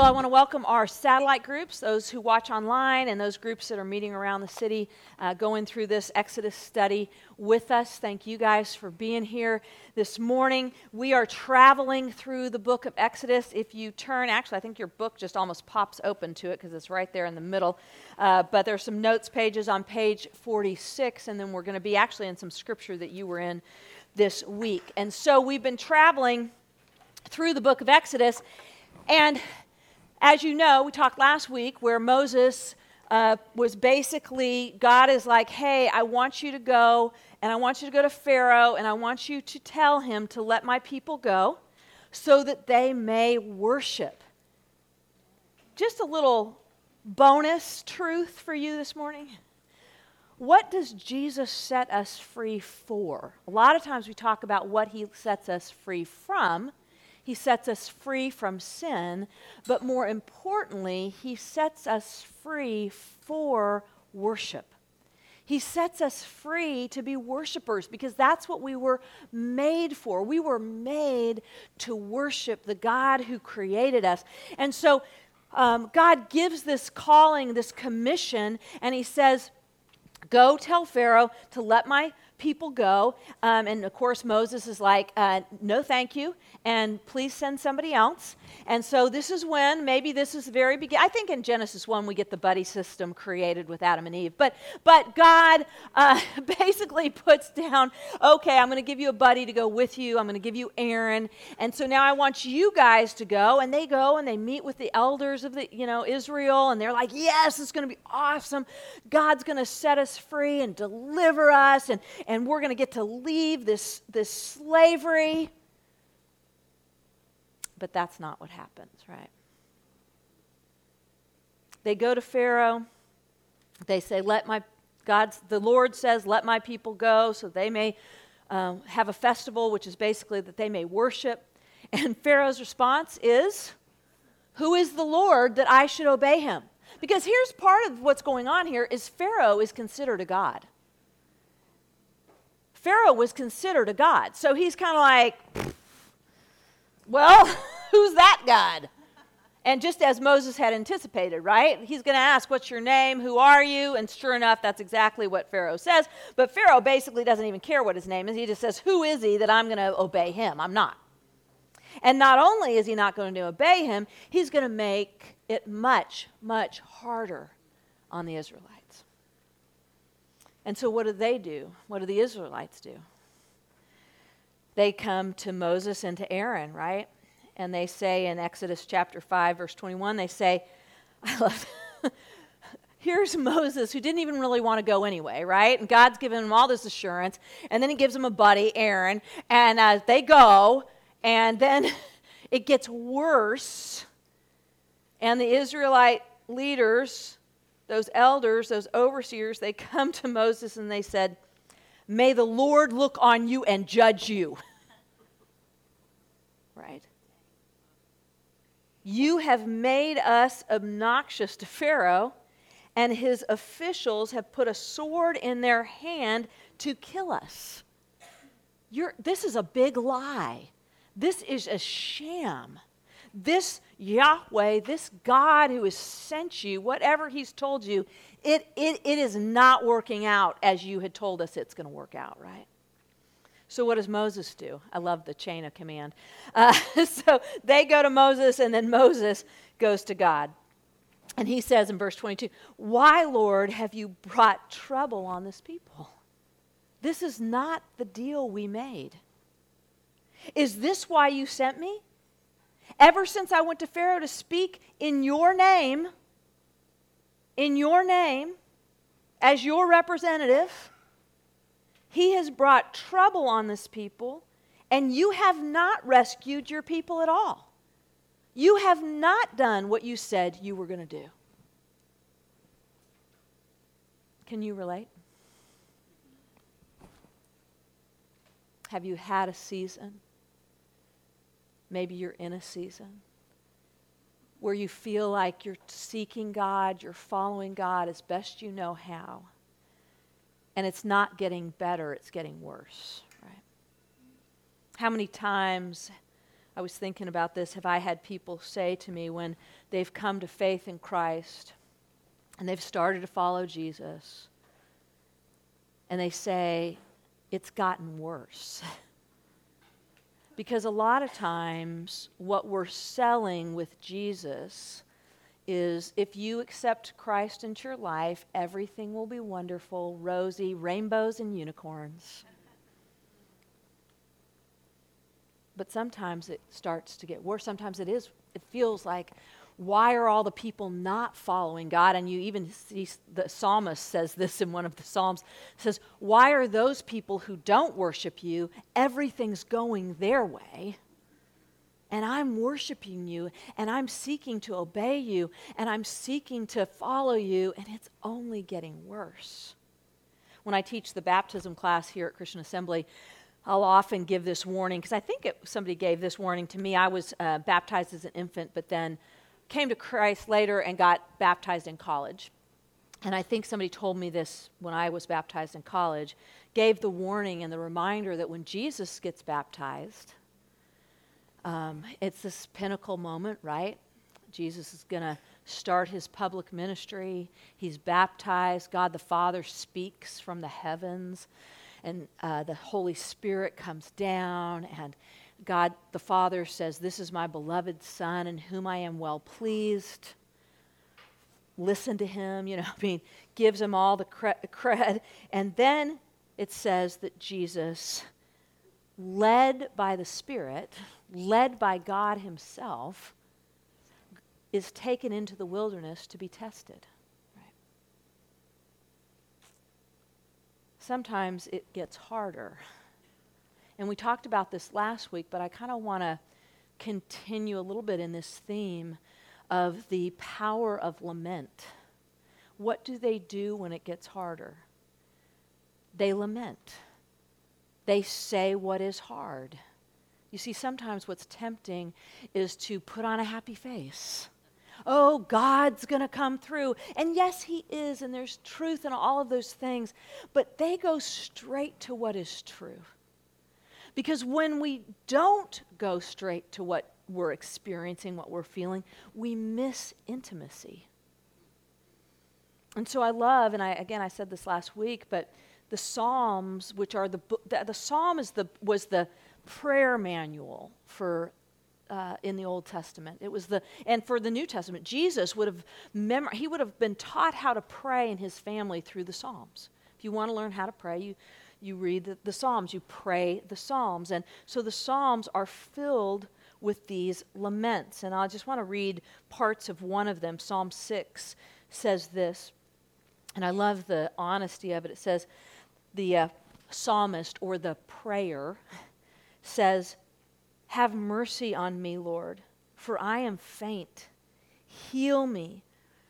Well, I want to welcome our satellite groups, those who watch online, and those groups that are meeting around the city, uh, going through this Exodus study with us. Thank you guys for being here this morning. We are traveling through the book of Exodus. If you turn, actually, I think your book just almost pops open to it because it's right there in the middle. Uh, but there's some notes pages on page 46, and then we're going to be actually in some scripture that you were in this week. And so we've been traveling through the book of Exodus. And as you know, we talked last week where Moses uh, was basically, God is like, hey, I want you to go, and I want you to go to Pharaoh, and I want you to tell him to let my people go so that they may worship. Just a little bonus truth for you this morning. What does Jesus set us free for? A lot of times we talk about what he sets us free from. He sets us free from sin, but more importantly, He sets us free for worship. He sets us free to be worshipers because that's what we were made for. We were made to worship the God who created us. And so um, God gives this calling, this commission, and He says, Go tell Pharaoh to let my people go. Um, and of course, Moses is like, uh, no, thank you, and please send somebody else. And so this is when, maybe this is the very beginning. I think in Genesis 1, we get the buddy system created with Adam and Eve. But, but God uh, basically puts down, okay, I'm going to give you a buddy to go with you. I'm going to give you Aaron. And so now I want you guys to go. And they go and they meet with the elders of the, you know, Israel. And they're like, yes, it's going to be awesome. God's going to set us free and deliver us. And, and we're going to get to leave this, this slavery. But that's not what happens, right? They go to Pharaoh. They say, Let my God's, the Lord says, Let my people go so they may um, have a festival, which is basically that they may worship. And Pharaoh's response is, Who is the Lord that I should obey him? Because here's part of what's going on here is Pharaoh is considered a god. Pharaoh was considered a god. So he's kind of like, well, who's that God? And just as Moses had anticipated, right? He's going to ask, What's your name? Who are you? And sure enough, that's exactly what Pharaoh says. But Pharaoh basically doesn't even care what his name is. He just says, Who is he that I'm going to obey him? I'm not. And not only is he not going to obey him, he's going to make it much, much harder on the Israelites. And so, what do they do? What do the Israelites do? They come to Moses and to Aaron, right? And they say in Exodus chapter 5, verse 21, they say, I love here's Moses who didn't even really want to go anyway, right? And God's given him all this assurance. And then he gives him a buddy, Aaron, and uh, they go, and then it gets worse. And the Israelite leaders those elders, those overseers, they come to Moses and they said, May the Lord look on you and judge you. right? You have made us obnoxious to Pharaoh, and his officials have put a sword in their hand to kill us. You're, this is a big lie. This is a sham. This Yahweh, this God who has sent you, whatever he's told you, it, it, it is not working out as you had told us it's going to work out, right? So, what does Moses do? I love the chain of command. Uh, so, they go to Moses, and then Moses goes to God. And he says in verse 22, Why, Lord, have you brought trouble on this people? This is not the deal we made. Is this why you sent me? Ever since I went to Pharaoh to speak in your name, in your name, as your representative, he has brought trouble on this people, and you have not rescued your people at all. You have not done what you said you were going to do. Can you relate? Have you had a season? Maybe you're in a season where you feel like you're seeking God, you're following God as best you know how. And it's not getting better, it's getting worse, right? How many times I was thinking about this. Have I had people say to me when they've come to faith in Christ and they've started to follow Jesus, and they say, It's gotten worse. because a lot of times, what we're selling with Jesus is if you accept Christ into your life, everything will be wonderful, rosy, rainbows and unicorns. But sometimes it starts to get worse. Sometimes it is, it feels like, why are all the people not following God? And you even see the psalmist says this in one of the Psalms says, Why are those people who don't worship you, everything's going their way? and I'm worshiping you, and I'm seeking to obey you, and I'm seeking to follow you, and it's only getting worse. When I teach the baptism class here at Christian Assembly, I'll often give this warning because I think it, somebody gave this warning to me. I was uh, baptized as an infant, but then came to Christ later and got baptized in college. And I think somebody told me this when I was baptized in college, gave the warning and the reminder that when Jesus gets baptized, um, it's this pinnacle moment, right? Jesus is going to start his public ministry. He's baptized. God the Father speaks from the heavens and uh, the Holy Spirit comes down, and God the Father says, This is my beloved Son in whom I am well pleased. Listen to him, you know, I mean, gives him all the cred. And then it says that Jesus, led by the Spirit, led by God Himself, is taken into the wilderness to be tested. sometimes it gets harder. And we talked about this last week, but I kind of want to continue a little bit in this theme of the power of lament. What do they do when it gets harder? They lament. They say what is hard. You see, sometimes what's tempting is to put on a happy face oh, God's going to come through. And yes, He is, and there's truth in all of those things, but they go straight to what is true. Because when we don't go straight to what we're experiencing, what we're feeling, we miss intimacy. And so I love, and I again I said this last week, but the Psalms, which are the the, the Psalm is the was the prayer manual for uh, in the Old Testament. It was the and for the New Testament, Jesus would have memor- he would have been taught how to pray in his family through the Psalms. If you want to learn how to pray, you you read the, the Psalms, you pray the Psalms, and so the Psalms are filled with these laments. And I just want to read parts of one of them. Psalm six says this, and I love the honesty of it. It says the uh, psalmist or the prayer says have mercy on me, Lord, for I am faint. Heal me.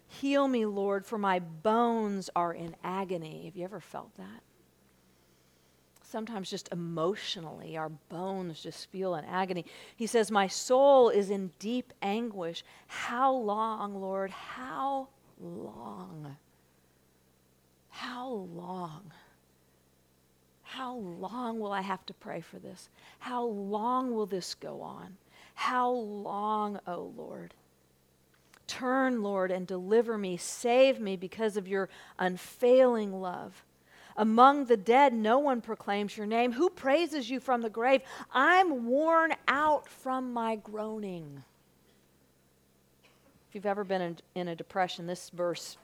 Heal me, Lord, for my bones are in agony. Have you ever felt that? Sometimes, just emotionally, our bones just feel in agony. He says, My soul is in deep anguish. How long, Lord? How long? How long? How long will I have to pray for this? How long will this go on? How long, O oh Lord? Turn, Lord, and deliver me. Save me because of your unfailing love. Among the dead, no one proclaims your name. Who praises you from the grave? I'm worn out from my groaning. If you've ever been in, in a depression, this verse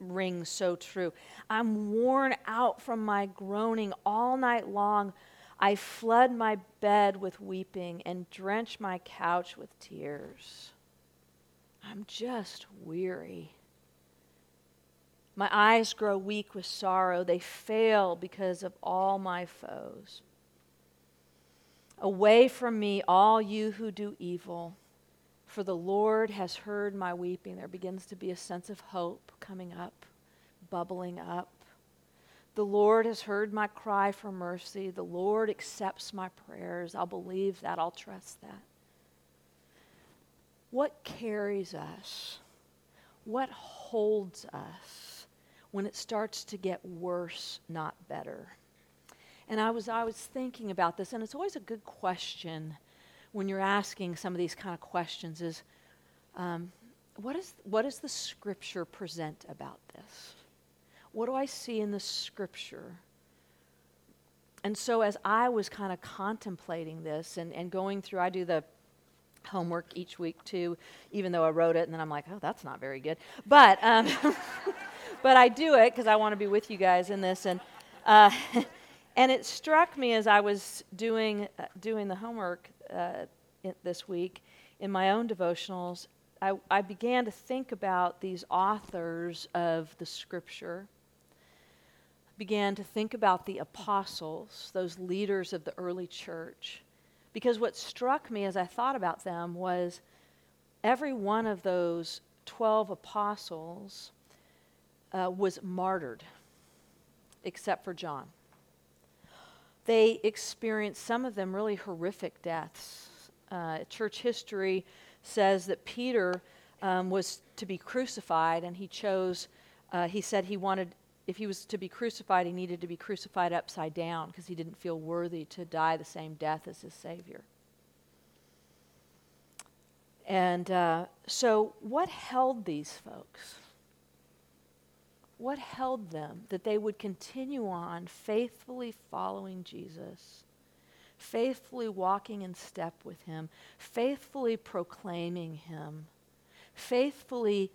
rings so true. I'm worn out from my groaning all night long. I flood my bed with weeping and drench my couch with tears. I'm just weary. My eyes grow weak with sorrow. They fail because of all my foes. Away from me, all you who do evil. For the Lord has heard my weeping. There begins to be a sense of hope coming up, bubbling up. The Lord has heard my cry for mercy. The Lord accepts my prayers. I'll believe that. I'll trust that. What carries us? What holds us when it starts to get worse, not better? And I was, I was thinking about this, and it's always a good question when you're asking some of these kind of questions is um, what, is, what does the scripture present about this? What do I see in the scripture? And so, as I was kind of contemplating this and, and going through, I do the homework each week too, even though I wrote it, and then I'm like, oh, that's not very good. But, um, but I do it because I want to be with you guys in this. And, uh, and it struck me as I was doing, uh, doing the homework uh, this week in my own devotionals, I, I began to think about these authors of the scripture began to think about the apostles, those leaders of the early church. Because what struck me as I thought about them was every one of those 12 apostles uh, was martyred, except for John. They experienced, some of them, really horrific deaths. Uh, church history says that Peter um, was to be crucified, and he chose, uh, he said he wanted if he was to be crucified, he needed to be crucified upside down because he didn't feel worthy to die the same death as his Savior. And uh, so, what held these folks? What held them that they would continue on faithfully following Jesus, faithfully walking in step with him, faithfully proclaiming him, faithfully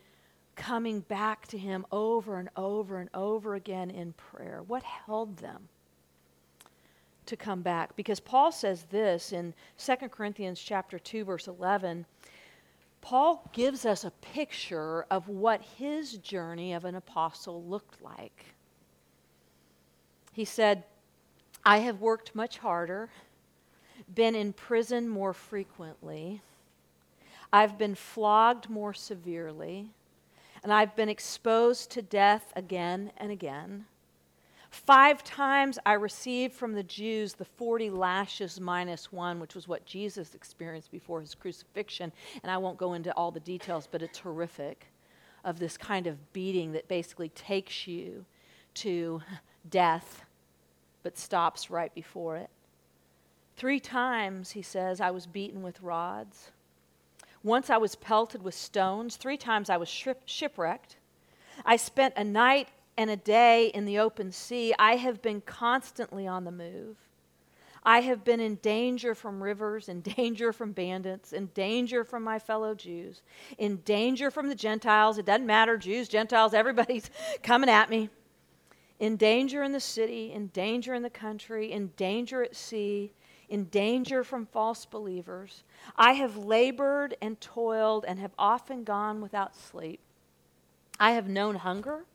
coming back to him over and over and over again in prayer? What held them to come back? Because Paul says this in 2 Corinthians chapter 2 verse 11. Paul gives us a picture of what his journey of an apostle looked like. He said, I have worked much harder, been in prison more frequently, I've been flogged more severely and I've been exposed to death again and again. Five times I received from the Jews the 40 lashes minus one, which was what Jesus experienced before his crucifixion. And I won't go into all the details, but it's horrific of this kind of beating that basically takes you to death, but stops right before it. Three times, he says, I was beaten with rods. Once I was pelted with stones. Three times I was shipwrecked. I spent a night and a day in the open sea. I have been constantly on the move. I have been in danger from rivers, in danger from bandits, in danger from my fellow Jews, in danger from the Gentiles. It doesn't matter, Jews, Gentiles, everybody's coming at me. In danger in the city, in danger in the country, in danger at sea, in danger from false believers. I have labored and toiled and have often gone without sleep. I have known hunger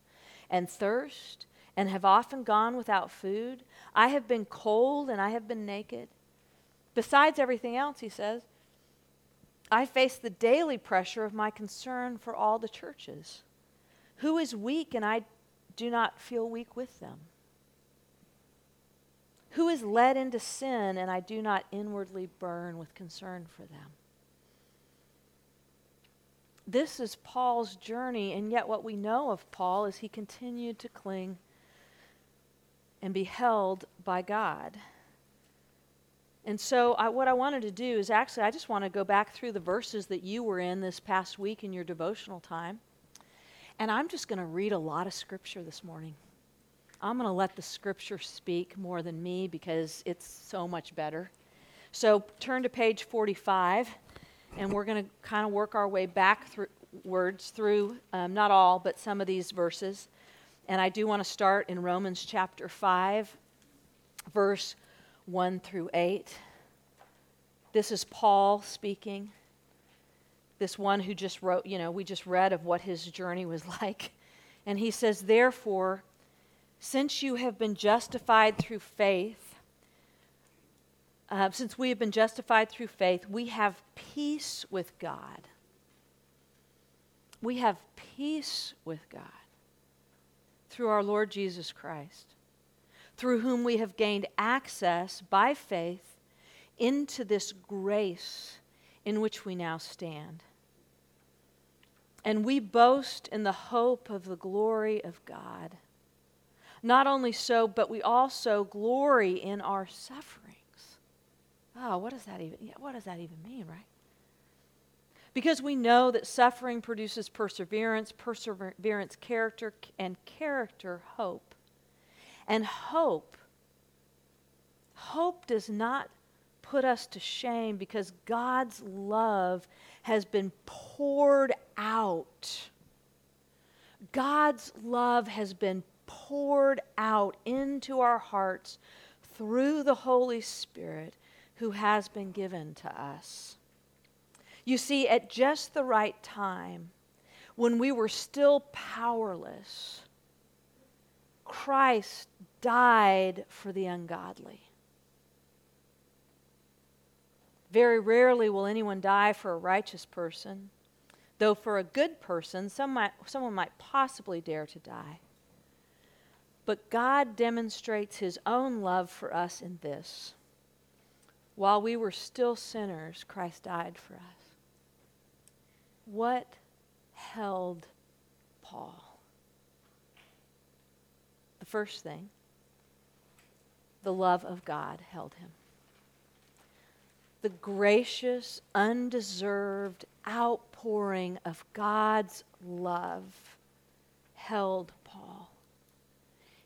and thirst and have often gone without food. I have been cold and I have been naked. Besides everything else, he says, I face the daily pressure of my concern for all the churches. Who is weak and I do not feel weak with them? Who is led into sin, and I do not inwardly burn with concern for them? This is Paul's journey, and yet what we know of Paul is he continued to cling and be held by God. And so, I, what I wanted to do is actually, I just want to go back through the verses that you were in this past week in your devotional time. And I'm just going to read a lot of scripture this morning. I'm going to let the scripture speak more than me because it's so much better. So turn to page 45, and we're going to kind of work our way back through words through um, not all, but some of these verses. And I do want to start in Romans chapter 5, verse 1 through 8. This is Paul speaking. This one who just wrote, you know, we just read of what his journey was like. And he says, Therefore, since you have been justified through faith, uh, since we have been justified through faith, we have peace with God. We have peace with God through our Lord Jesus Christ, through whom we have gained access by faith into this grace in which we now stand. And we boast in the hope of the glory of God. Not only so, but we also glory in our sufferings. Oh, what does that even what does that even mean, right? Because we know that suffering produces perseverance, perseverance character and character hope. And hope hope does not put us to shame because God's love has been poured out. God's love has been poured out into our hearts through the Holy Spirit who has been given to us. You see, at just the right time, when we were still powerless, Christ died for the ungodly. Very rarely will anyone die for a righteous person, though for a good person, some might, someone might possibly dare to die. But God demonstrates his own love for us in this. While we were still sinners, Christ died for us. What held Paul? The first thing, the love of God held him the gracious, undeserved outpouring of God's love held Paul.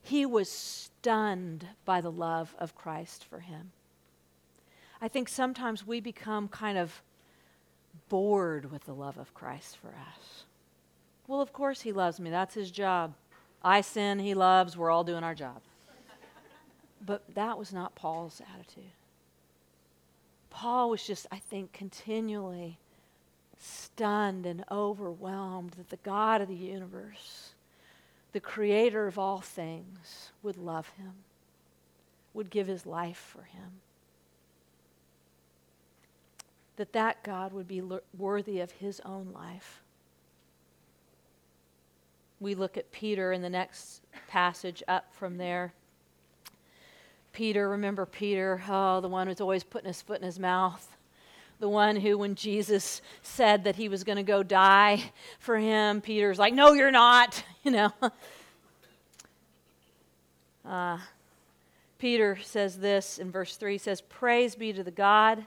He was stunned by the love of Christ for him. I think sometimes we become kind of bored with the love of Christ for us. Well, of course, he loves me. That's his job. I sin, he loves, we're all doing our job. But that was not Paul's attitude. Paul was just, I think, continually stunned and overwhelmed that the God of the universe, the creator of all things, would love him, would give his life for him. That that God would be worthy of his own life. We look at Peter in the next passage up from there. Peter, remember Peter, oh, the one who's always putting his foot in his mouth. The one who, when Jesus said that he was going to go die for him, Peter's like, No, you're not, you know. Uh, Peter says this in verse 3 says, Praise be to the God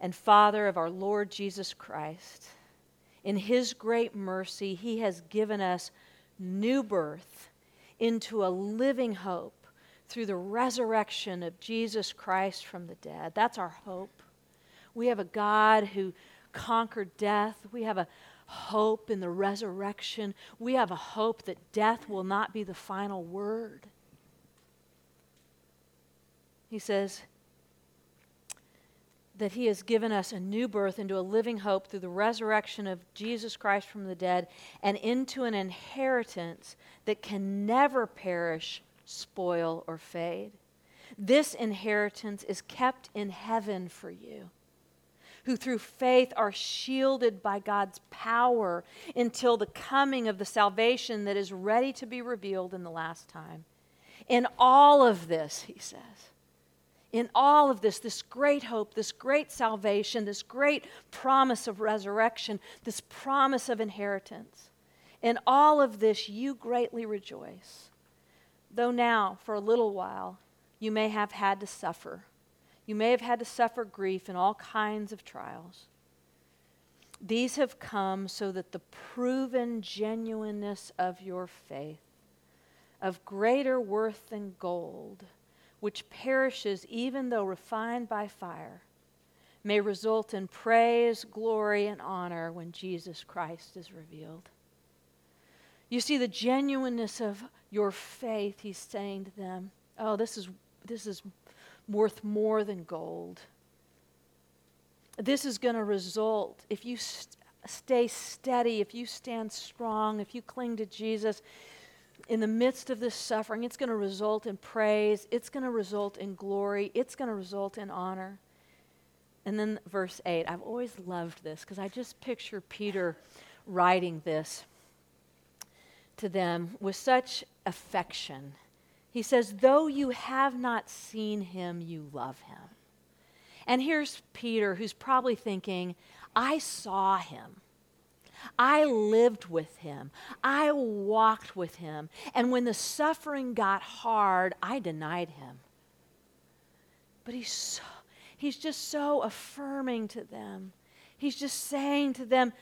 and Father of our Lord Jesus Christ. In his great mercy, he has given us new birth into a living hope through the resurrection of Jesus Christ from the dead. That's our hope. We have a God who conquered death. We have a hope in the resurrection. We have a hope that death will not be the final word. He says that He has given us a new birth into a living hope through the resurrection of Jesus Christ from the dead and into an inheritance that can never perish spoil, or fade. This inheritance is kept in heaven for you, who through faith are shielded by God's power until the coming of the salvation that is ready to be revealed in the last time. In all of this, he says, in all of this, this great hope, this great salvation, this great promise of resurrection, this promise of inheritance, in all of this, you greatly rejoice though now, for a little while, you may have had to suffer. You may have had to suffer grief and all kinds of trials. These have come so that the proven genuineness of your faith, of greater worth than gold, which perishes even though refined by fire, may result in praise, glory, and honor when Jesus Christ is revealed. You see the genuineness of your faith, he's saying to them, oh, this is, this is worth more than gold. This is going to result, if you st- stay steady, if you stand strong, if you cling to Jesus in the midst of this suffering, it's going to result in praise, it's going to result in glory, it's going to result in honor. And then verse 8, I've always loved this because I just picture Peter writing this to them with such affection. He says, Though you have not seen him, you love him. And here's Peter, who's probably thinking, I saw him. I lived with him. I walked with him. And when the suffering got hard, I denied him. But he's so, He's just so affirming to them. He's just saying to them,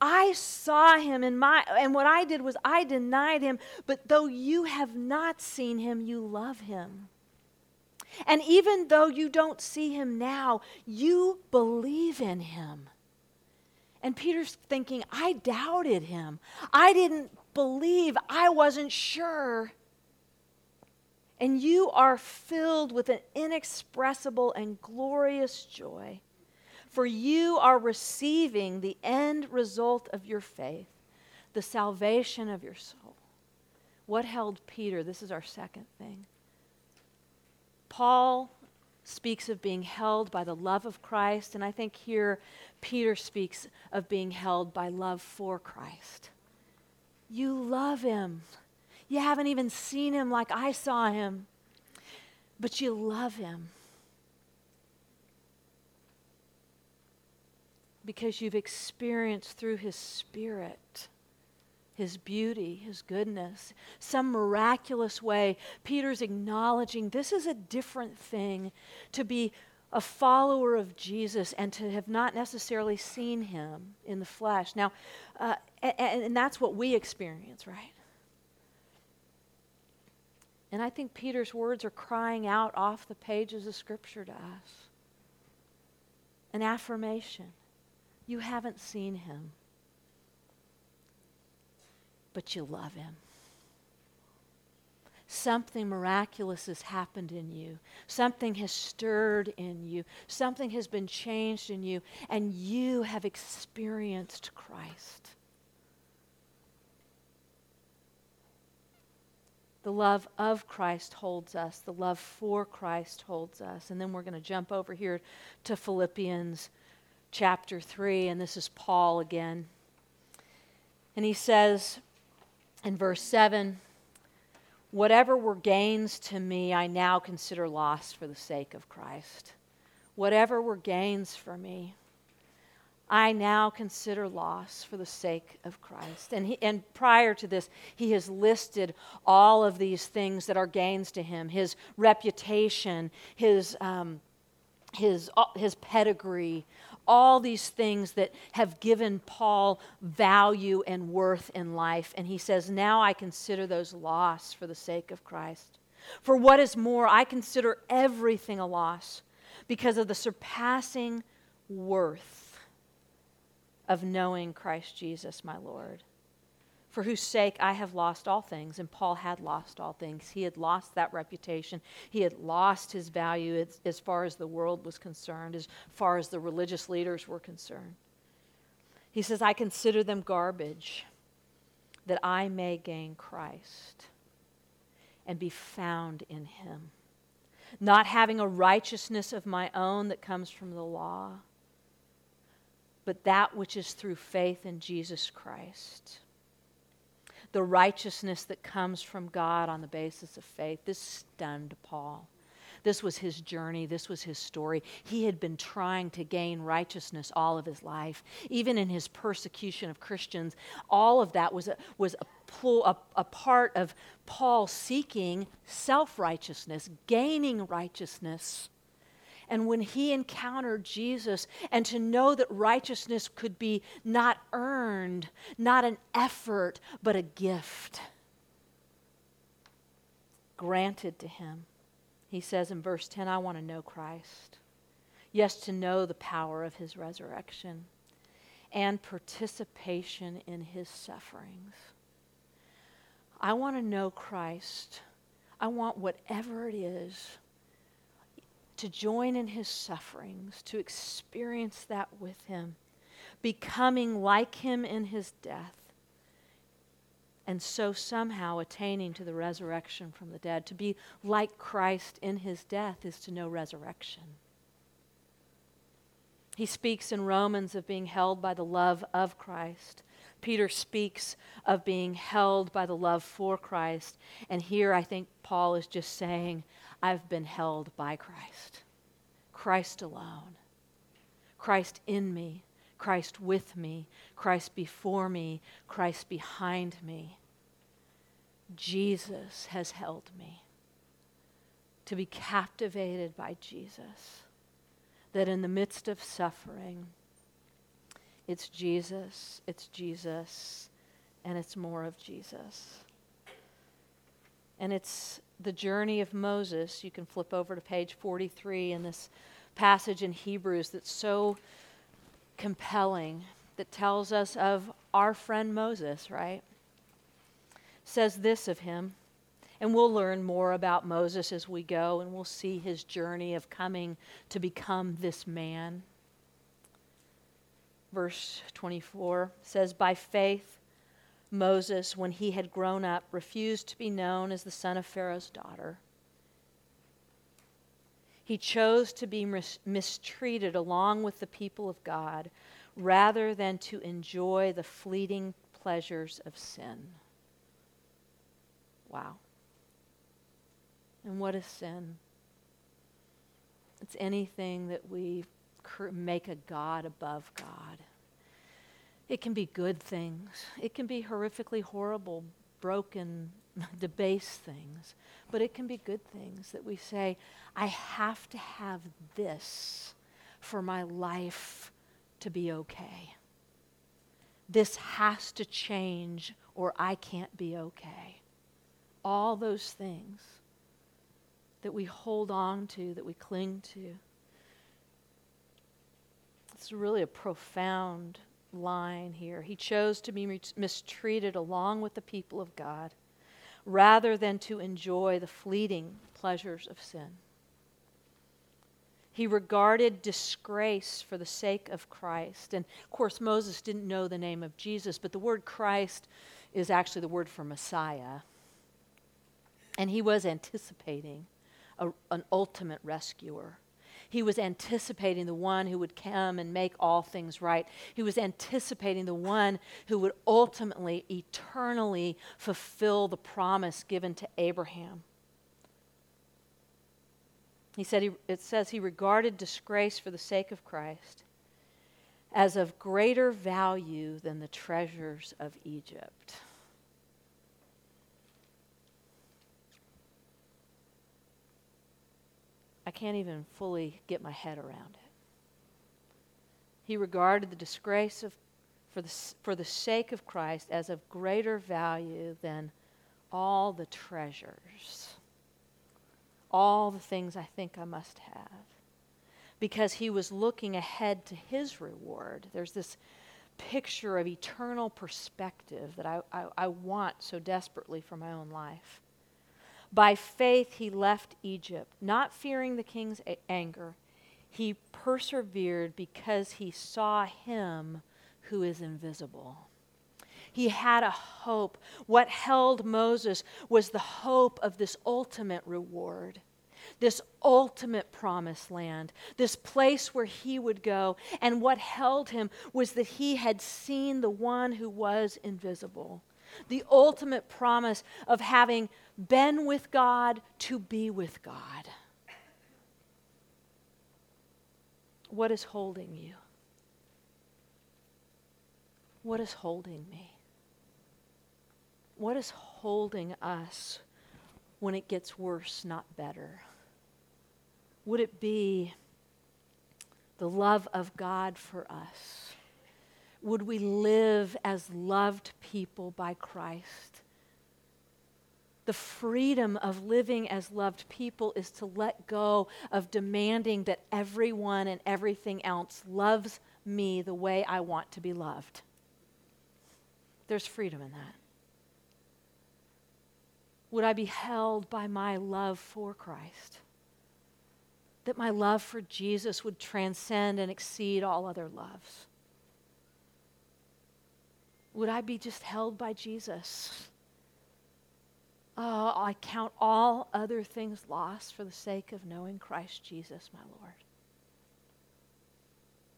I saw him in my, and what I did was I denied him, but though you have not seen him, you love him. And even though you don't see him now, you believe in him. And Peter's thinking, I doubted him. I didn't believe. I wasn't sure. And you are filled with an inexpressible and glorious joy for you are receiving the end result of your faith, the salvation of your soul. What held Peter? This is our second thing. Paul speaks of being held by the love of Christ, and I think here Peter speaks of being held by love for Christ. You love him. You haven't even seen him like I saw him, but you love him. Because you've experienced through His Spirit His beauty, His goodness, some miraculous way. Peter's acknowledging this is a different thing to be a follower of Jesus and to have not necessarily seen Him in the flesh. Now, uh, and, and that's what we experience, right? And I think Peter's words are crying out off the pages of Scripture to us an affirmation you haven't seen him, but you love him. Something miraculous has happened in you. Something has stirred in you. Something has been changed in you, and you have experienced Christ. The love of Christ holds us. The love for Christ holds us. And then we're going to jump over here to Philippians chapter 3, and this is Paul again. And he says in verse 7 Whatever were gains to me, I now consider loss for the sake of Christ. Whatever were gains for me, I now consider loss for the sake of Christ. And, he, and prior to this, he has listed all of these things that are gains to him his reputation, his, um, his, uh, his pedigree, all these things that have given Paul value and worth in life. And he says, Now I consider those loss for the sake of Christ. For what is more, I consider everything a loss because of the surpassing worth of knowing Christ Jesus, my Lord for whose sake I have lost all things. And Paul had lost all things. He had lost that reputation. He had lost his value as, as, far as the world was concerned, as far as the religious leaders were concerned. He says, I consider them garbage that I may gain Christ and be found in him, not having a righteousness of my own that comes from the law, but that which is through faith in Jesus Christ the righteousness that comes from God on the basis of faith. This stunned Paul. This was his journey. This was his story. He had been trying to gain righteousness all of his life. Even in his persecution of Christians, all of that was a, was a, a, a part of Paul seeking self righteousness, gaining righteousness. And when he encountered Jesus, and to know that righteousness could be not earned, not an effort, but a gift granted to him. He says in verse 10, I want to know Christ. Yes, to know the power of his resurrection and participation in his sufferings. I want to know Christ. I want whatever it is to join in his sufferings, to experience that with him, becoming like him in his death, and so somehow attaining to the resurrection from the dead. To be like Christ in his death is to know resurrection. He speaks in Romans of being held by the love of Christ. Peter speaks of being held by the love for Christ. And here I think Paul is just saying, I've been held by Christ. Christ alone. Christ in me, Christ with me, Christ before me, Christ behind me. Jesus has held me. To be captivated by Jesus that in the midst of suffering, it's Jesus, it's Jesus, and it's more of Jesus. And it's the journey of Moses. You can flip over to page 43 in this passage in Hebrews that's so compelling that tells us of our friend Moses, right? Says this of him. And we'll learn more about Moses as we go, and we'll see his journey of coming to become this man. Verse 24 says, By faith, Moses, when he had grown up, refused to be known as the son of Pharaoh's daughter. He chose to be mis- mistreated along with the people of God rather than to enjoy the fleeting pleasures of sin. Wow. And what is sin? It's anything that we make a God above God. It can be good things, it can be horrifically horrible, broken, debased things, but it can be good things that we say, I have to have this for my life to be okay. This has to change or I can't be okay. All those things that we hold on to, that we cling to. It's really a profound line here. He chose to be mistreated along with the people of God rather than to enjoy the fleeting pleasures of sin. He regarded disgrace for the sake of Christ. And of course, Moses didn't know the name of Jesus, but the word Christ is actually the word for Messiah. And he was anticipating a, an ultimate rescuer. He was anticipating the one who would come and make all things right. He was anticipating the one who would ultimately, eternally fulfill the promise given to Abraham. He said, he, it says he regarded disgrace for the sake of Christ as of greater value than the treasures of Egypt. I can't even fully get my head around it. He regarded the disgrace of, for, the, for the sake of Christ as of greater value than all the treasures all the things I think I must have. Because he was looking ahead to his reward. There's this picture of eternal perspective that I, I, I, want so desperately for my own life. By faith, he left Egypt, not fearing the king's a- anger. He persevered because he saw him who is invisible. He had a hope. What held Moses was the hope of this ultimate reward, this ultimate promised land, this place where he would go. And what held him was that he had seen the one who was invisible. The ultimate promise of having been with God to be with God. What is holding you? What is holding me? what is holding us when it gets worse, not better? Would it be the love of God for us? Would we live as loved people by Christ? The freedom of living as loved people is to let go of demanding that everyone and everything else loves me the way I want to be loved. There's freedom in that would I be held by my love for Christ. That my love for Jesus would transcend and exceed all other loves. Would I be just held by Jesus? Oh, I count all other things lost for the sake of knowing Christ Jesus, my Lord.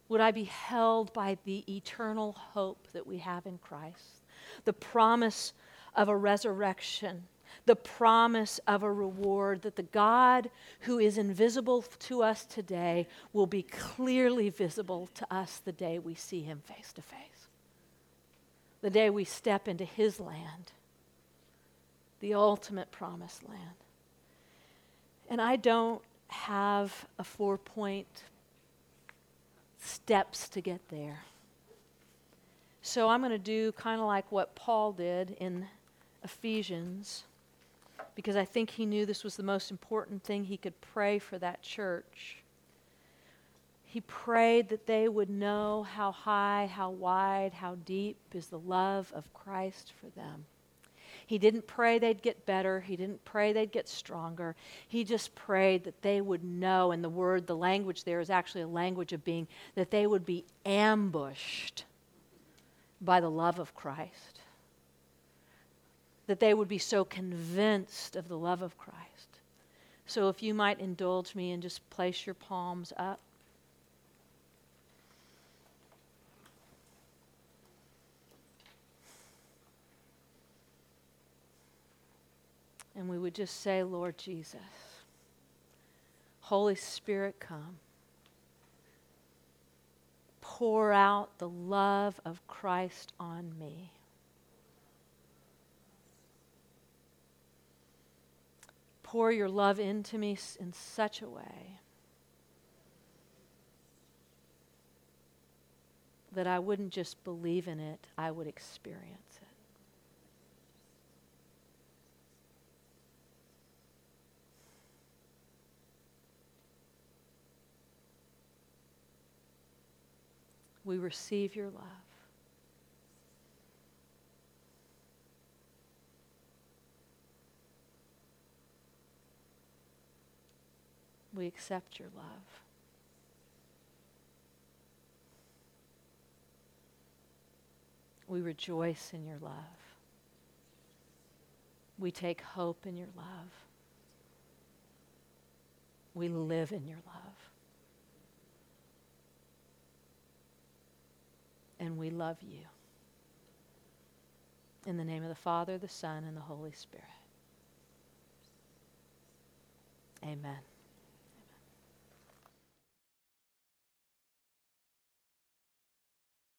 Would I be held by the eternal hope that we have in Christ, the promise of a resurrection the promise of a reward that the God who is invisible to us today will be clearly visible to us the day we see him face to face. The day we step into his land, the ultimate promised land. And I don't have a four point steps to get there. So I'm going to do kind of like what Paul did in Ephesians because I think he knew this was the most important thing he could pray for that church. He prayed that they would know how high, how wide, how deep is the love of Christ for them. He didn't pray they'd get better. He didn't pray they'd get stronger. He just prayed that they would know, and the word, the language there is actually a language of being, that they would be ambushed by the love of Christ. That they would be so convinced of the love of Christ. So if you might indulge me and just place your palms up. And we would just say, Lord Jesus, Holy Spirit, come. Pour out the love of Christ on me. Pour your love into me in such a way that I wouldn't just believe in it, I would experience it. We receive your love. We accept your love. We rejoice in your love. We take hope in your love. We live in your love. And we love you. In the name of the Father, the Son, and the Holy Spirit. Amen.